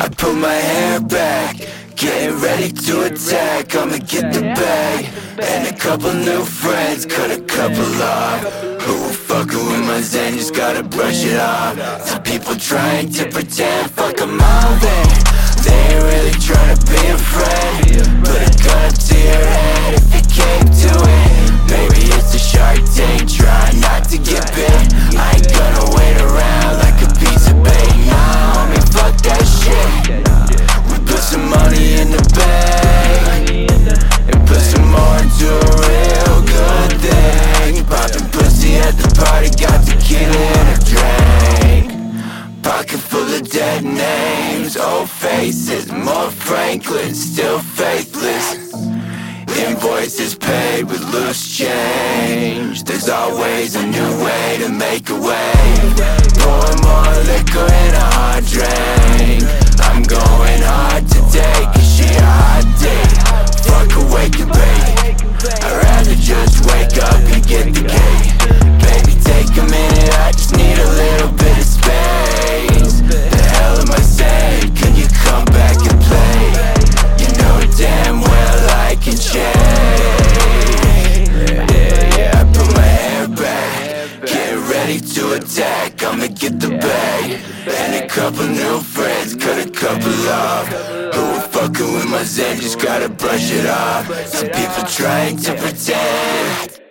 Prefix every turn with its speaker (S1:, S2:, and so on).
S1: I put my hair back, getting ready to attack. I'ma get the bag and a couple new friends, cut a couple off. Who fucking with my zen? Just gotta brush it off. Some people trying to pretend, fuck them all there. They ain't really trying to be a friend. Of dead names, old faces, more Franklin, still faithless. Invoices paid with loose change. There's always a new way to make a way. Pour more liquor ready to attack. I'ma get the bag and a couple new friends, cut a couple off. Who are fucking with my zen? Just gotta brush it off. Some people trying to pretend.